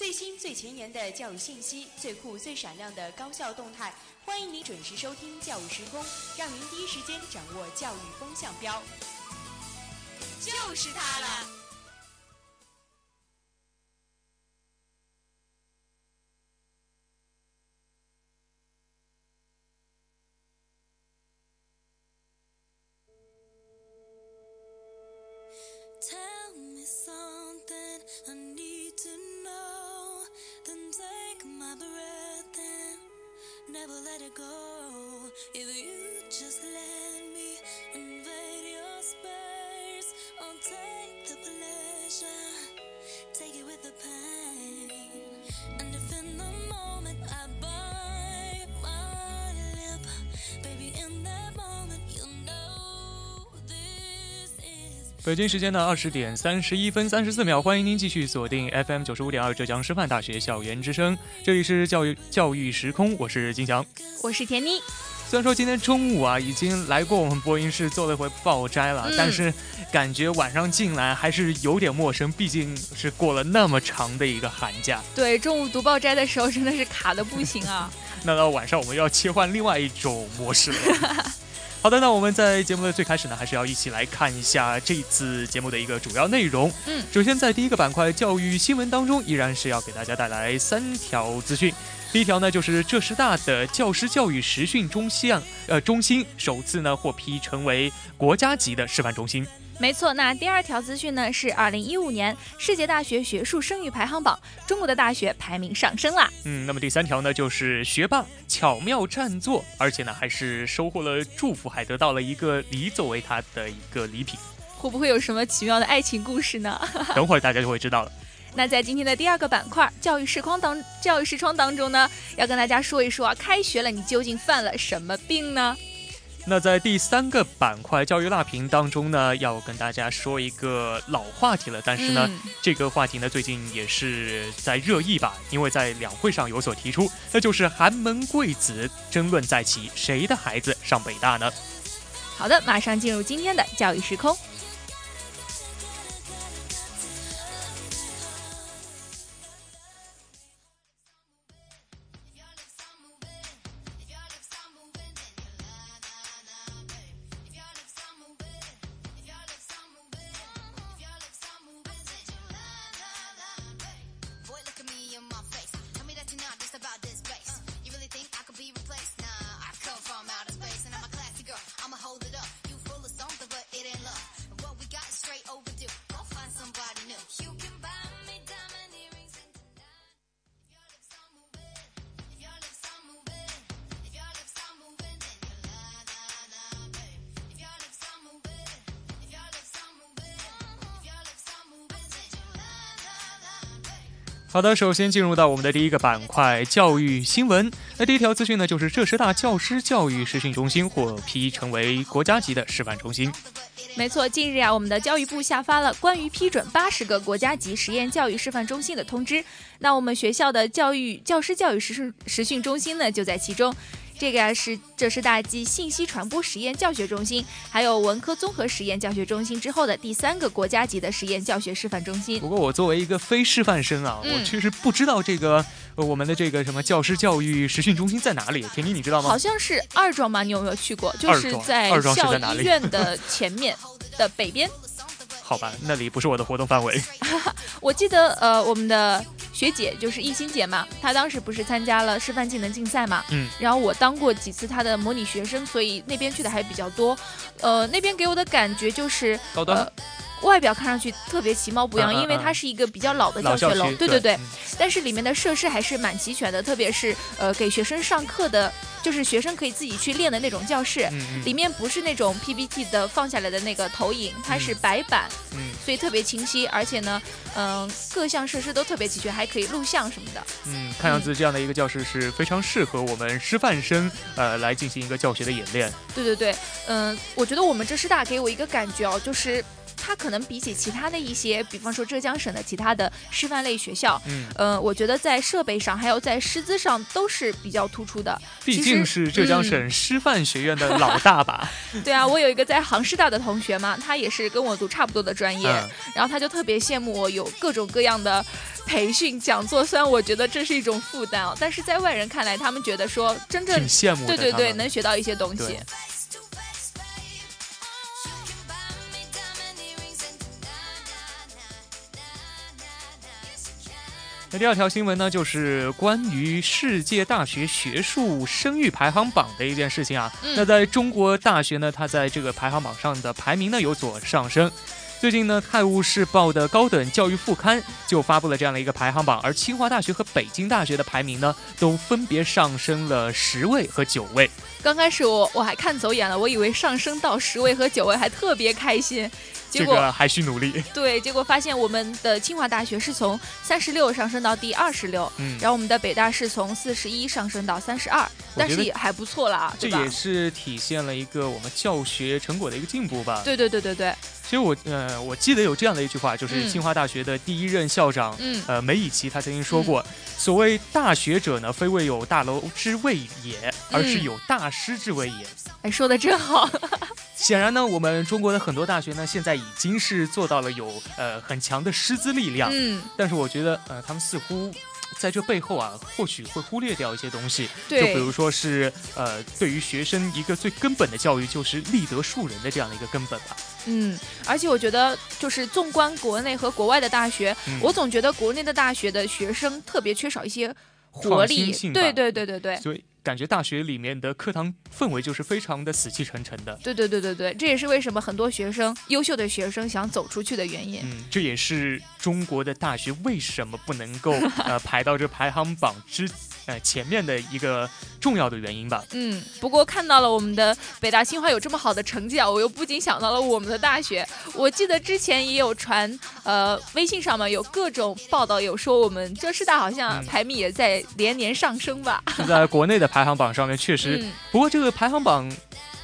最新最前沿的教育信息，最酷最闪亮的高校动态，欢迎你准时收听《教育时空》，让您第一时间掌握教育风向标。就是它了。北京时间的二十点三十一分三十四秒，欢迎您继续锁定 FM 九十五点二浙江师范大学校园之声，这里是教育教育时空，我是金翔，我是田妮。虽然说今天中午啊已经来过我们播音室做了一回报摘了，但是感觉晚上进来还是有点陌生，毕竟是过了那么长的一个寒假。对，中午读报摘的时候真的是卡的不行啊。那到晚上我们要切换另外一种模式了。好的，那我们在节目的最开始呢，还是要一起来看一下这次节目的一个主要内容。嗯，首先在第一个板块教育新闻当中，依然是要给大家带来三条资讯。第一条呢，就是浙师大的教师教育实训中心，呃，中心首次呢获批成为国家级的示范中心。没错，那第二条资讯呢是二零一五年世界大学学术声誉排行榜，中国的大学排名上升啦。嗯，那么第三条呢就是学霸巧妙占座，而且呢还是收获了祝福，还得到了一个梨作为他的一个礼品。会不会有什么奇妙的爱情故事呢？等会儿大家就会知道了。那在今天的第二个板块教育视窗当教育视窗当中呢，要跟大家说一说啊，开学了你究竟犯了什么病呢？那在第三个板块教育辣评当中呢，要跟大家说一个老话题了，但是呢，这个话题呢最近也是在热议吧，因为在两会上有所提出，那就是寒门贵子争论再起，谁的孩子上北大呢？好的，马上进入今天的教育时空。好的，首先进入到我们的第一个板块教育新闻。那第一条资讯呢，就是浙师大教师教育实训中心获批成为国家级的示范中心。没错，近日啊，我们的教育部下发了关于批准八十个国家级实验教育示范中心的通知。那我们学校的教育教师教育实训实训中心呢，就在其中。这个呀是浙师大继信息传播实验教学中心，还有文科综合实验教学中心之后的第三个国家级的实验教学示范中心。不过我作为一个非师范生啊，我确实不知道这个我们的这个什么教师教育实训中心在哪里。田妮，你知道吗？好像是二庄吗？你有没有去过？就是在校医院的前面的北边。好吧，那里不是我的活动范围。我记得呃，我们的。学姐就是艺兴姐嘛，她当时不是参加了师范技能竞赛嘛，嗯，然后我当过几次她的模拟学生，所以那边去的还比较多，呃，那边给我的感觉就是高端。外表看上去特别其貌不扬，因为它是一个比较老的教学楼，对对对。但是里面的设施还是蛮齐全的，特别是呃给学生上课的，就是学生可以自己去练的那种教室，里面不是那种 PPT 的放下来的那个投影，它是白板，所以特别清晰，而且呢，嗯，各项设施都特别齐全，还可以录像什么的。嗯，看样子这样的一个教室是非常适合我们师范生呃来进行一个教学的演练。对对对，嗯，我觉得我们浙师大给我一个感觉哦，就是。它可能比起其他的一些，比方说浙江省的其他的师范类学校，嗯，呃，我觉得在设备上还有在师资上都是比较突出的。毕竟是浙江省师范学院的老大吧？对啊，我有一个在杭师大的同学嘛，他也是跟我读差不多的专业，然后他就特别羡慕我有各种各样的培训讲座。虽然我觉得这是一种负担哦，但是在外人看来，他们觉得说真正羡慕，对对对，能学到一些东西。那第二条新闻呢，就是关于世界大学学术声誉排行榜的一件事情啊。那在中国大学呢，它在这个排行榜上的排名呢有所上升。最近呢，《泰晤士报》的高等教育副刊就发布了这样的一个排行榜，而清华大学和北京大学的排名呢，都分别上升了十位和九位。刚开始我我还看走眼了，我以为上升到十位和九位还特别开心。这个还需努力。对，结果发现我们的清华大学是从三十六上升到第二十六，嗯，然后我们的北大是从四十一上升到三十二，但是也还不错了，这也是体现了一个我们教学成果的一个进步吧。对对对对对。其实我呃，我记得有这样的一句话，就是清华大学的第一任校长，嗯，呃，梅贻琦他曾经说过，所谓大学者呢，非为有大楼之谓也，而是有大师之谓也。哎，说的真好。显然呢，我们中国的很多大学呢，现在已经是做到了有呃很强的师资力量。嗯，但是我觉得呃，他们似乎在这背后啊，或许会忽略掉一些东西。对，就比如说是呃，对于学生一个最根本的教育，就是立德树人的这样的一个根本吧。嗯，而且我觉得，就是纵观国内和国外的大学，我总觉得国内的大学的学生特别缺少一些活力。对对对对对。所以。感觉大学里面的课堂氛围就是非常的死气沉沉的。对对对对对，这也是为什么很多学生优秀的学生想走出去的原因。嗯，这也是中国的大学为什么不能够 呃排到这排行榜之。呃，前面的一个重要的原因吧。嗯，不过看到了我们的北大清华有这么好的成绩啊，我又不禁想到了我们的大学。我记得之前也有传，呃，微信上嘛有各种报道，有说我们浙师大好像排名也在连年上升吧。在国内的排行榜上面确实，不过这个排行榜。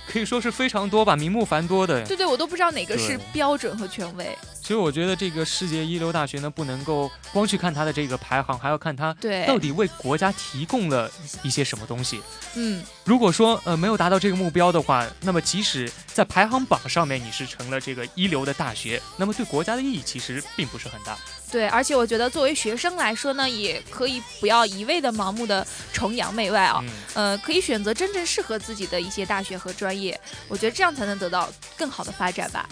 可以说是非常多吧，名目繁多的。对对，我都不知道哪个是标准和权威。其实我觉得这个世界一流大学呢，不能够光去看它的这个排行，还要看它到底为国家提供了一些什么东西。嗯，如果说呃没有达到这个目标的话，那么即使在排行榜上面你是成了这个一流的大学，那么对国家的意义其实并不是很大。对，而且我觉得作为学生来说呢，也可以不要一味的盲目的崇洋媚外啊，呃，可以选择真正适合自己的一些大学和专业，我觉得这样才能得到更好的发展吧。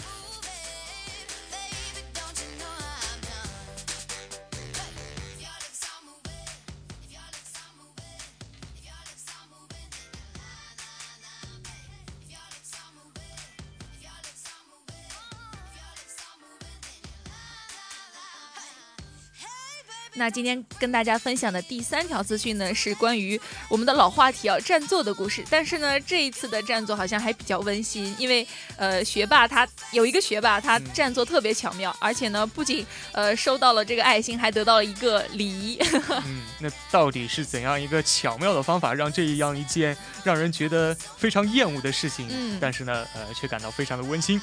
那今天跟大家分享的第三条资讯呢，是关于我们的老话题啊，占座的故事。但是呢，这一次的占座好像还比较温馨，因为呃，学霸 他有一个学霸，他占座特别巧妙，而且呢，不仅呃收到了这个爱心，还得到了一个礼仪。嗯，那到底是怎样一个巧妙的方法，让这样一件让人觉得非常厌恶的事情，嗯，但是呢，呃，却感到非常的温馨？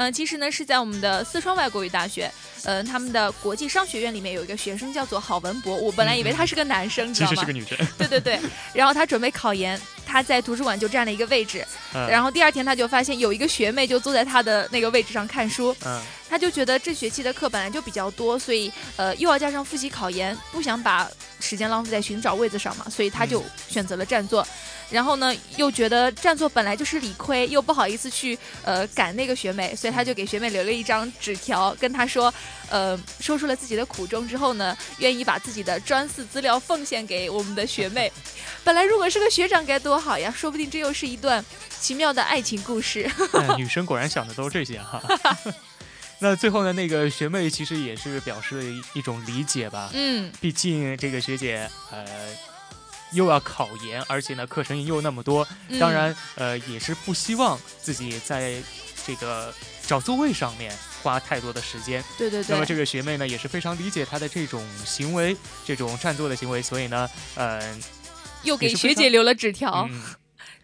嗯，其实呢，是在我们的四川外国语大学。嗯，他们的国际商学院里面有一个学生叫做郝文博，我本来以为他是个男生，知道吗？其实是个女生。对对对，然后他准备考研，他在图书馆就占了一个位置，然后第二天他就发现有一个学妹就坐在他的那个位置上看书，嗯，他就觉得这学期的课本来就比较多，所以呃又要加上复习考研，不想把时间浪费在寻找位子上嘛，所以他就选择了占座。然后呢，又觉得占座本来就是理亏，又不好意思去呃赶那个学妹，所以他就给学妹留了一张纸条，跟她说。呃，说出了自己的苦衷之后呢，愿意把自己的专四资料奉献给我们的学妹。本来如果是个学长该多好呀，说不定这又是一段奇妙的爱情故事。女生果然想的都是这些哈。那最后呢，那个学妹其实也是表示了一种理解吧。嗯，毕竟这个学姐呃又要考研，而且呢课程又那么多，当然呃也是不希望自己在这个找座位上面。花太多的时间，对对对。那么这个学妹呢，也是非常理解她的这种行为，这种占座的行为，所以呢，嗯，又给学姐留了纸条。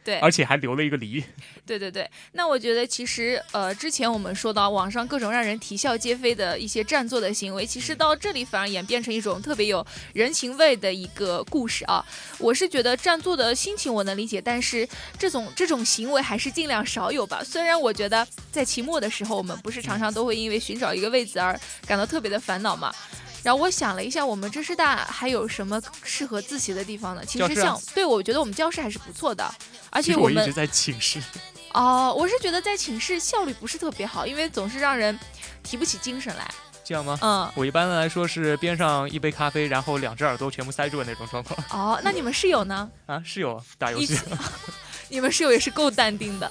对，而且还留了一个梨。对对对，那我觉得其实呃，之前我们说到网上各种让人啼笑皆非的一些占座的行为，其实到这里反而演变成一种特别有人情味的一个故事啊。我是觉得占座的心情我能理解，但是这种这种行为还是尽量少有吧。虽然我觉得在期末的时候，我们不是常常都会因为寻找一个位子而感到特别的烦恼嘛。然后我想了一下，我们浙师大还有什么适合自习的地方呢？其实像对我觉得我们教室还是不错的，而且我们一直在寝室。哦，我是觉得在寝室效率不是特别好，因为总是让人提不起精神来。这样吗？嗯，我一般来说是边上一杯咖啡，然后两只耳朵全部塞住的那种状况。哦，那你们室友呢？啊，室友打游戏。你们室友也是够淡定的。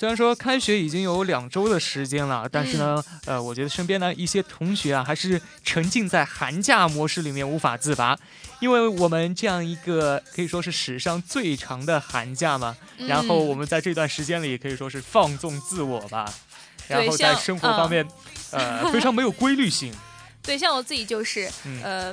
虽然说开学已经有两周的时间了，但是呢，呃，我觉得身边的一些同学啊，还是沉浸在寒假模式里面无法自拔。因为我们这样一个可以说是史上最长的寒假嘛，然后我们在这段时间里可以说是放纵自我吧，然后在生活方面，呃，非常没有规律性。对，像我自己就是，呃，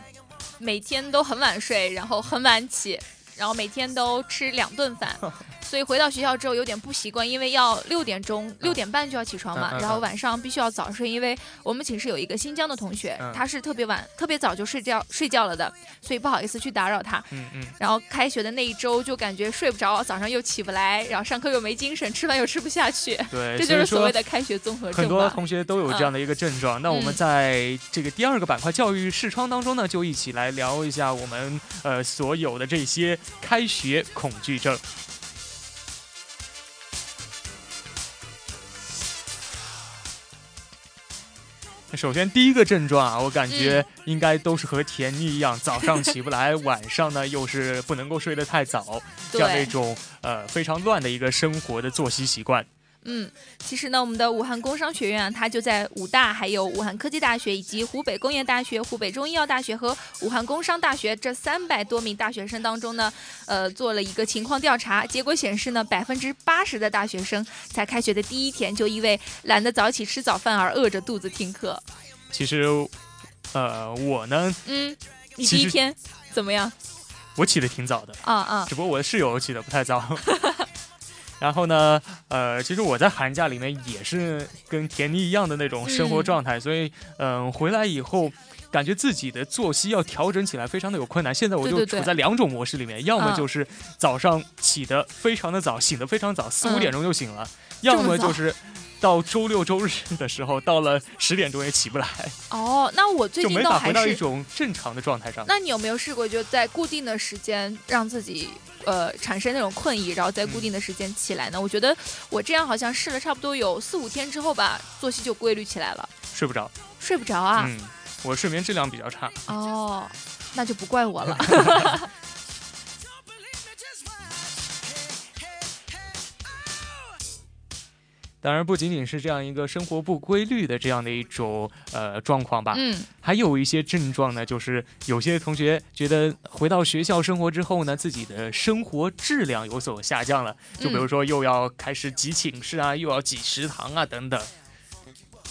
每天都很晚睡，然后很晚起，然后每天都吃两顿饭。所以回到学校之后有点不习惯，因为要六点钟六点半就要起床嘛，然后晚上必须要早睡，因为我们寝室有一个新疆的同学，他是特别晚特别早就睡觉睡觉了的，所以不好意思去打扰他。嗯嗯。然后开学的那一周就感觉睡不着，早上又起不来，然后上课又没精神，吃饭又吃不下去。对，这就是所谓的开学综合症。很多同学都有这样的一个症状。那我们在这个第二个板块教育视窗当中呢，就一起来聊一下我们呃所有的这些开学恐惧症。首先，第一个症状啊，我感觉应该都是和甜妮一样，早上起不来，晚上呢又是不能够睡得太早，这样的一种呃非常乱的一个生活的作息习惯。嗯，其实呢，我们的武汉工商学院啊，它就在武大、还有武汉科技大学以及湖北工业大学、湖北中医药大学和武汉工商大学这三百多名大学生当中呢，呃，做了一个情况调查，结果显示呢，百分之八十的大学生在开学的第一天就因为懒得早起吃早饭而饿着肚子听课。其实，呃，我呢，嗯，你第一天怎么样？我起的挺早的，啊啊，只不过我的室友起的不太早。然后呢，呃，其实我在寒假里面也是跟田妮一样的那种生活状态，所以，嗯，回来以后感觉自己的作息要调整起来非常的有困难。现在我就处在两种模式里面，要么就是早上起得非常的早，醒得非常早，四五点钟就醒了；要么就是到周六周日的时候，到了十点钟也起不来。哦，那我最近就没法回到一种正常的状态上。那你有没有试过就在固定的时间让自己？呃，产生那种困意，然后在固定的时间起来呢？我觉得我这样好像试了差不多有四五天之后吧，作息就规律起来了。睡不着？睡不着啊？嗯，我睡眠质量比较差。哦，那就不怪我了。当然不仅仅是这样一个生活不规律的这样的一种呃状况吧，嗯，还有一些症状呢，就是有些同学觉得回到学校生活之后呢，自己的生活质量有所下降了，就比如说又要开始挤寝室啊，又要挤食堂啊等等。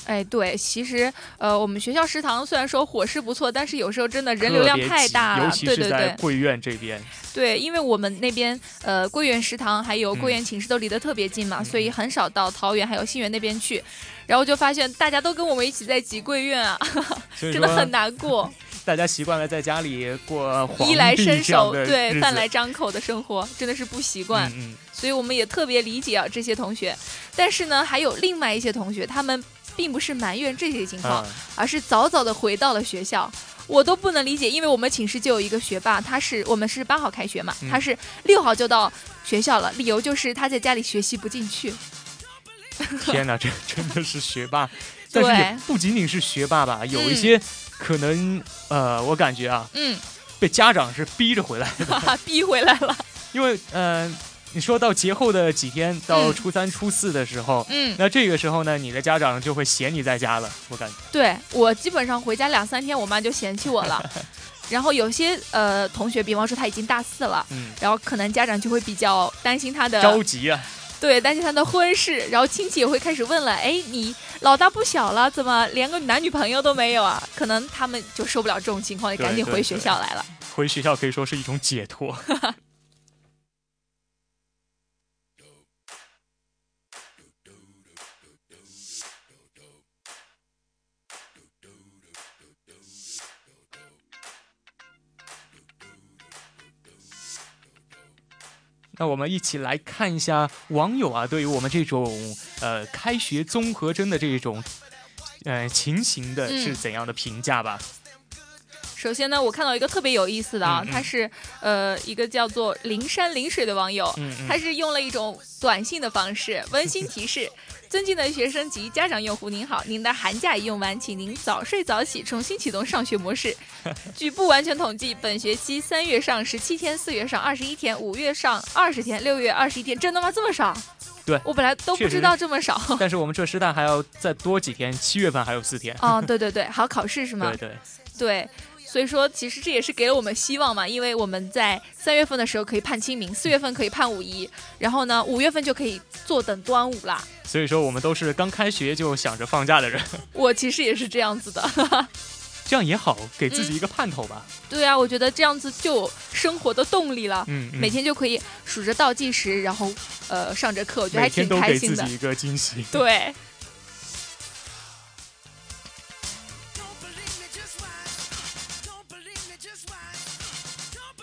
哎，对，其实呃，我们学校食堂虽然说伙食不错，但是有时候真的人流量太大了，尤其是在贵院这边。对，因为我们那边呃贵院食堂还有贵院寝室都离得特别近嘛，所以很少到桃园还有新园那边去，然后就发现大家都跟我们一起在挤贵院啊，真的很难过。大家习惯了在家里过衣来伸手，对饭来张口的生活，真的是不习惯。嗯，所以我们也特别理解啊这些同学，但是呢，还有另外一些同学，他们。并不是埋怨这些情况，而是早早的回到了学校，我都不能理解。因为我们寝室就有一个学霸，他是我们是八号开学嘛，他是六号就到学校了，理由就是他在家里学习不进去。天哪，这真的是学霸，但是不仅仅是学霸吧，有一些可能呃，我感觉啊，嗯，被家长是逼着回来的，逼回来了。因为嗯，你说到节后的几天，到初三、初四的时候，嗯，那这个时候呢，你的家长就会嫌你在家了，我感觉。对我基本上回家两三天，我妈就嫌弃我了。然后有些呃同学，比方说他已经大四了，嗯，然后可能家长就会比较担心他的着急啊。对，担心他的婚事，然后亲戚也会开始问了，哎，你老大不小了，怎么连个男女朋友都没有啊？可能他们就受不了这种情况，就赶紧回学校来了。回学校可以说是一种解脱。那我们一起来看一下网友啊，对于我们这种呃开学综合征的这种呃情形的是怎样的评价吧。首先呢，我看到一个特别有意思的啊，他是呃一个叫做灵山灵水的网友，他是用了一种短信的方式，温馨提示。尊敬的学生及家长用户，您好，您的寒假已用完，请您早睡早起，重新启动上学模式。据不完全统计，本学期三月上十七天，四月上二十一天，五月上二十天，六月二十一天，真的吗？这么少？对，我本来都不知道这么少。但是我们这师大还要再多几天，七月份还有四天。哦，对对对，还要考试是吗？对对对。所以说，其实这也是给了我们希望嘛，因为我们在三月份的时候可以盼清明，四月份可以盼五一，然后呢，五月份就可以坐等端午啦。所以说，我们都是刚开学就想着放假的人。我其实也是这样子的，这样也好，给自己一个盼头吧。对啊，我觉得这样子就有生活的动力了。嗯，每天就可以数着倒计时，然后呃上着课，我觉得还挺开心的。每天都给自己一个惊喜。对。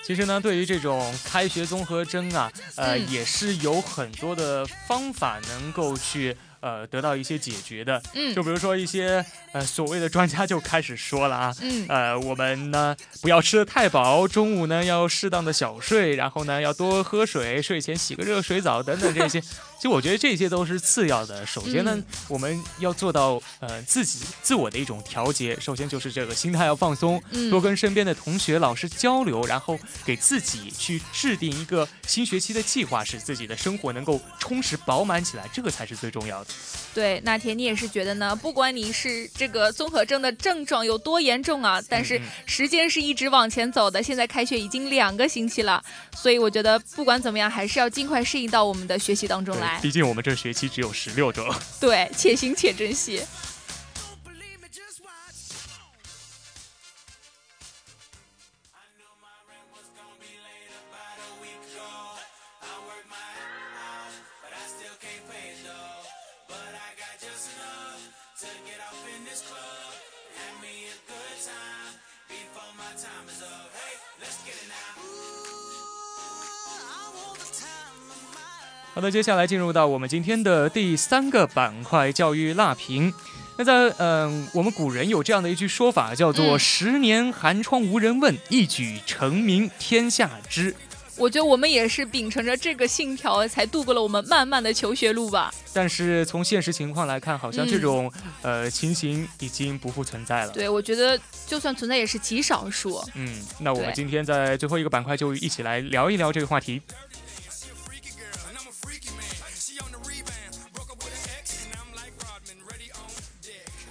其实呢，对于这种开学综合征啊，呃，也是有很多的方法能够去。呃，得到一些解决的，嗯，就比如说一些呃所谓的专家就开始说了啊，嗯，呃，我们呢不要吃的太饱，中午呢要适当的小睡，然后呢要多喝水，睡前洗个热水澡等等这些。其实我觉得这些都是次要的，首先呢我们要做到呃自己自我的一种调节，首先就是这个心态要放松，多跟身边的同学老师交流，然后给自己去制定一个新学期的计划，使自己的生活能够充实饱满起来，这个才是最重要的。对，那天你也是觉得呢？不管你是这个综合症的症状有多严重啊，但是时间是一直往前走的。现在开学已经两个星期了，所以我觉得不管怎么样，还是要尽快适应到我们的学习当中来。毕竟我们这学期只有十六周。对，且行且珍惜。好的，接下来进入到我们今天的第三个板块——教育辣评。那在嗯，我们古人有这样的一句说法，叫做“十年寒窗无人问，一举成名天下知”。我觉得我们也是秉承着这个信条，才度过了我们漫漫的求学路吧。但是从现实情况来看，好像这种呃情形已经不复存在了。对，我觉得就算存在，也是极少数。嗯，那我们今天在最后一个板块就一起来聊一聊这个话题。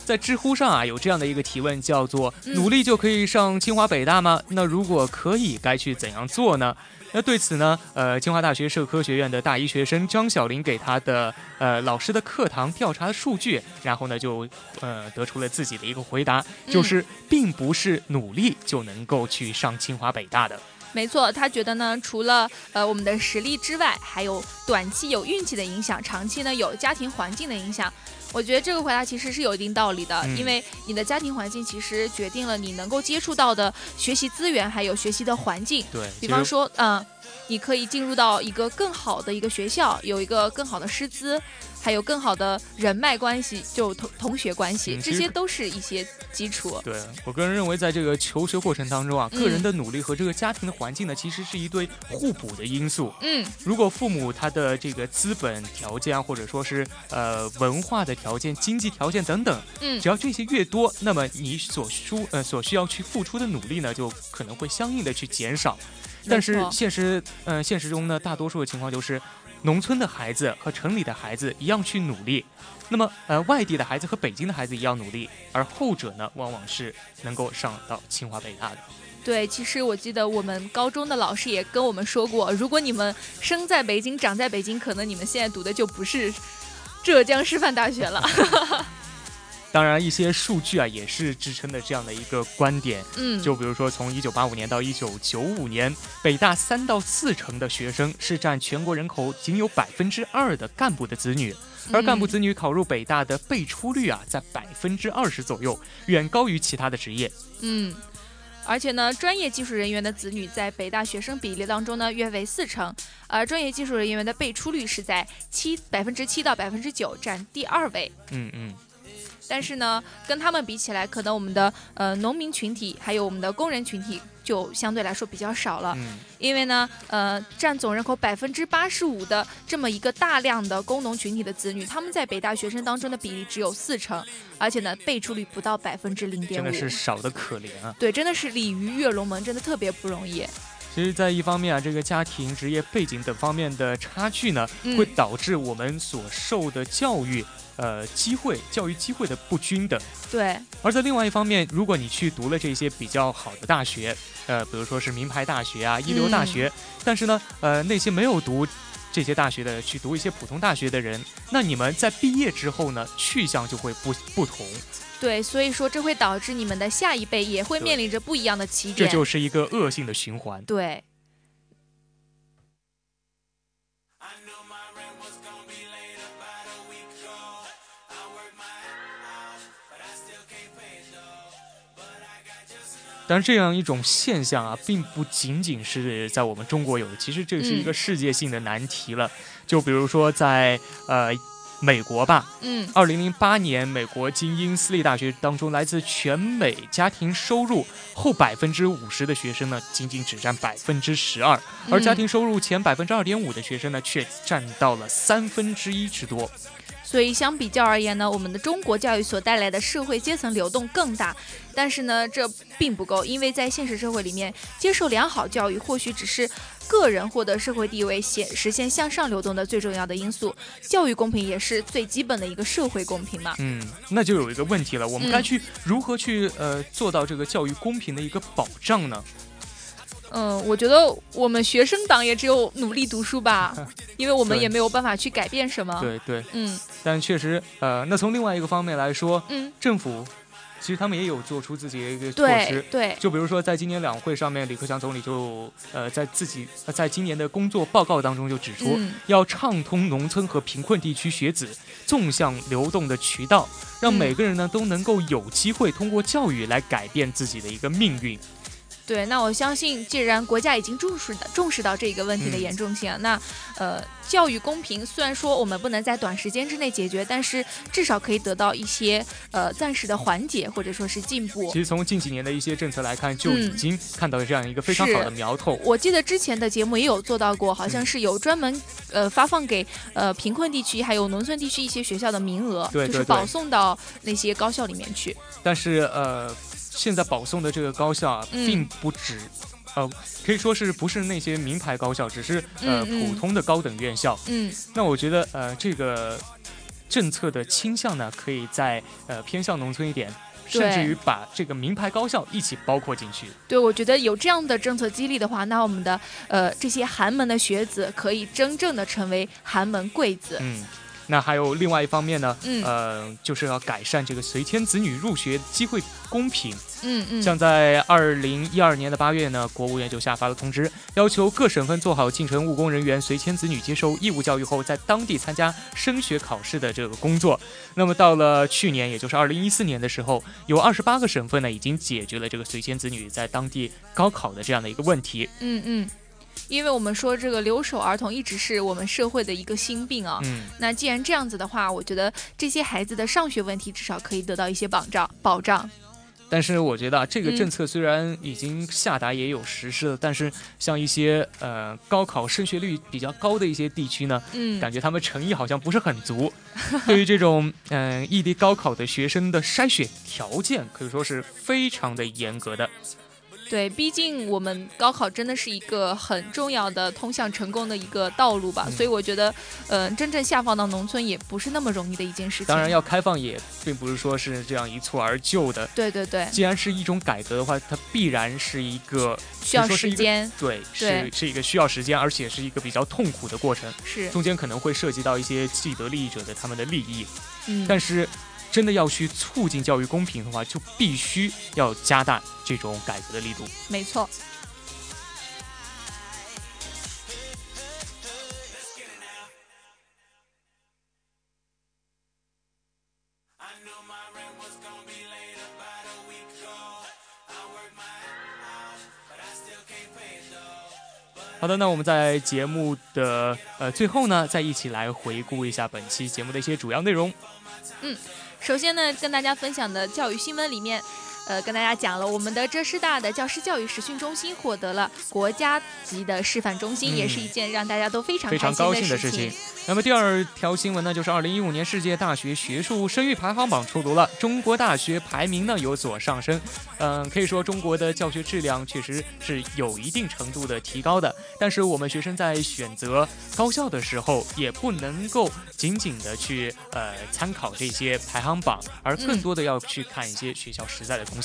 在知乎上啊，有这样的一个提问，叫做“努力就可以上清华北大吗？那如果可以，该去怎样做呢？”那对此呢，呃，清华大学社科学院的大一学生张小林给他的呃老师的课堂调查的数据，然后呢就呃得出了自己的一个回答，就是并不是努力就能够去上清华北大的。没错，他觉得呢，除了呃我们的实力之外，还有短期有运气的影响，长期呢有家庭环境的影响。我觉得这个回答其实是有一定道理的，因为你的家庭环境其实决定了你能够接触到的学习资源，还有学习的环境。对，比方说，嗯，你可以进入到一个更好的一个学校，有一个更好的师资，还有更好的人脉关系，就同同学关系，这些都是一些基础。对我个人认为，在这个求学过程当中啊，个人的努力和这个家庭的环境呢，其实是一对互补的因素。嗯，如果父母他的这个资本条件啊，或者说是呃文化的条件、经济条件等等，嗯，只要这些越多，那么你所需呃所需要去付出的努力呢，就可能会相应的去减少。但是现实，嗯，现实中呢，大多数的情况就是，农村的孩子和城里的孩子一样去努力，那么，呃，外地的孩子和北京的孩子一样努力，而后者呢，往往是能够上到清华北大的。对，其实我记得我们高中的老师也跟我们说过，如果你们生在北京，长在北京，可能你们现在读的就不是浙江师范大学了。当然，一些数据啊也是支撑的这样的一个观点。嗯，就比如说，从一九八五年到一九九五年，北大三到四成的学生是占全国人口仅有百分之二的干部的子女，而干部子女考入北大的辈出率啊在百分之二十左右，远高于其他的职业。嗯，而且呢，专业技术人员的子女在北大学生比例当中呢约为四成，而专业技术人员的辈出率是在七百分之七到百分之九，占第二位。嗯嗯。但是呢，跟他们比起来，可能我们的呃农民群体还有我们的工人群体就相对来说比较少了。嗯。因为呢，呃，占总人口百分之八十五的这么一个大量的工农群体的子女，他们在北大学生当中的比例只有四成，而且呢，辈出率不到百分之零点五。真的是少的可怜啊。对，真的是鲤鱼跃龙门，真的特别不容易。其实，在一方面啊，这个家庭、职业背景等方面的差距呢，会导致我们所受的教育。呃，机会教育机会的不均等，对。而在另外一方面，如果你去读了这些比较好的大学，呃，比如说是名牌大学啊、一流大学，但是呢，呃，那些没有读这些大学的，去读一些普通大学的人，那你们在毕业之后呢，去向就会不不同。对，所以说这会导致你们的下一辈也会面临着不一样的起点，这就是一个恶性的循环。对。但这样一种现象啊，并不仅仅是在我们中国有的，其实这是一个世界性的难题了。就比如说在呃美国吧，嗯，二零零八年美国精英私立大学当中，来自全美家庭收入后百分之五十的学生呢，仅仅只占百分之十二，而家庭收入前百分之二点五的学生呢，却占到了三分之一之多。所以相比较而言呢，我们的中国教育所带来的社会阶层流动更大，但是呢，这并不够，因为在现实社会里面，接受良好教育或许只是个人获得社会地位、现实现向上流动的最重要的因素，教育公平也是最基本的一个社会公平嘛。嗯，那就有一个问题了，我们该去如何去呃做到这个教育公平的一个保障呢？嗯，我觉得我们学生党也只有努力读书吧，因为我们也没有办法去改变什么。对对，嗯。但确实，呃，那从另外一个方面来说，嗯，政府其实他们也有做出自己的一个措施。对。就比如说，在今年两会上面，李克强总理就呃在自己在今年的工作报告当中就指出，要畅通农村和贫困地区学子纵向流动的渠道，让每个人呢都能够有机会通过教育来改变自己的一个命运。对，那我相信，既然国家已经重视的重视到这个问题的严重性，那呃，教育公平虽然说我们不能在短时间之内解决，但是至少可以得到一些呃暂时的缓解或者说是进步。其实从近几年的一些政策来看，就已经看到了这样一个非常好的苗头。我记得之前的节目也有做到过，好像是有专门呃发放给呃贫困地区还有农村地区一些学校的名额，就是保送到那些高校里面去。但是呃。现在保送的这个高校啊，并不止，呃，可以说是不是那些名牌高校，只是呃普通的高等院校。嗯，那我觉得呃这个政策的倾向呢，可以在呃偏向农村一点，甚至于把这个名牌高校一起包括进去。对，我觉得有这样的政策激励的话，那我们的呃这些寒门的学子可以真正的成为寒门贵子。嗯。那还有另外一方面呢，呃，就是要改善这个随迁子女入学机会公平。嗯嗯。像在二零一二年的八月呢，国务院就下发了通知，要求各省份做好进城务工人员随迁子女接受义务教育后，在当地参加升学考试的这个工作。那么到了去年，也就是二零一四年的时候，有二十八个省份呢，已经解决了这个随迁子女在当地高考的这样的一个问题。嗯嗯。因为我们说这个留守儿童一直是我们社会的一个心病啊。嗯。那既然这样子的话，我觉得这些孩子的上学问题至少可以得到一些保障保障。但是我觉得这个政策虽然已经下达也有实施了，但是像一些呃高考升学率比较高的一些地区呢，嗯，感觉他们诚意好像不是很足。对于这种嗯异地高考的学生的筛选条件，可以说是非常的严格的。对，毕竟我们高考真的是一个很重要的通向成功的一个道路吧，所以我觉得，呃，真正下放到农村也不是那么容易的一件事情。当然，要开放也并不是说是这样一蹴而就的。对对对。既然是一种改革的话，它必然是一个需要时间。对，是是一个需要时间，而且是一个比较痛苦的过程。是。中间可能会涉及到一些既得利益者的他们的利益。嗯。但是。真的要去促进教育公平的话，就必须要加大这种改革的力度。没错。好的，那我们在节目的呃最后呢，再一起来回顾一下本期节目的一些主要内容。嗯。首先呢，跟大家分享的教育新闻里面。呃，跟大家讲了，我们的浙师大的教师教育实训中心获得了国家级的示范中心，也是一件让大家都非常非常高兴的事情。那么第二条新闻呢，就是二零一五年世界大学学术声誉排行榜出炉了，中国大学排名呢有所上升。嗯，可以说中国的教学质量确实是有一定程度的提高的。但是我们学生在选择高校的时候，也不能够仅仅的去呃参考这些排行榜，而更多的要去看一些学校实在的。东西，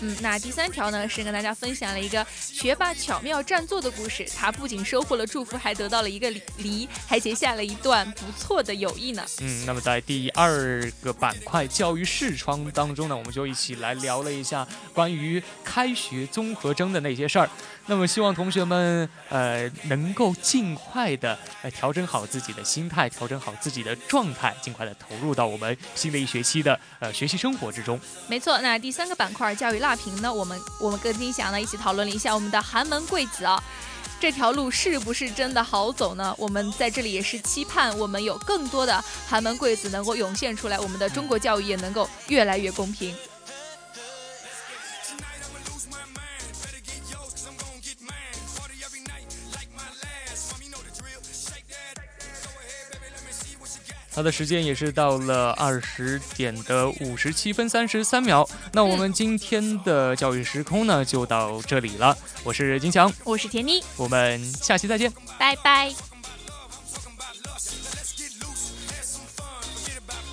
嗯，那第三条呢是跟大家分享了一个学霸巧妙占座的故事。他不仅收获了祝福，还得到了一个梨，还结下了一段不错的友谊呢。嗯，那么在第二个板块教育视窗当中呢，我们就一起来聊了一下关于开学综合征的那些事儿。那么希望同学们呃能够尽快的呃调整好自己的心态，调整好自己的状态，尽快的投入到我们新的一学期的呃学习生活之中。没错，那第三个板块教育辣评呢，我们我们跟金祥呢一起讨论了一下我们的寒门贵子啊，这条路是不是真的好走呢？我们在这里也是期盼我们有更多的寒门贵子能够涌现出来，我们的中国教育也能够越来越公平。它的时间也是到了二十点的五十七分三十三秒。那我们今天的教育时空呢，就到这里了。我是金强，我是田妮，我们下期再见，拜拜。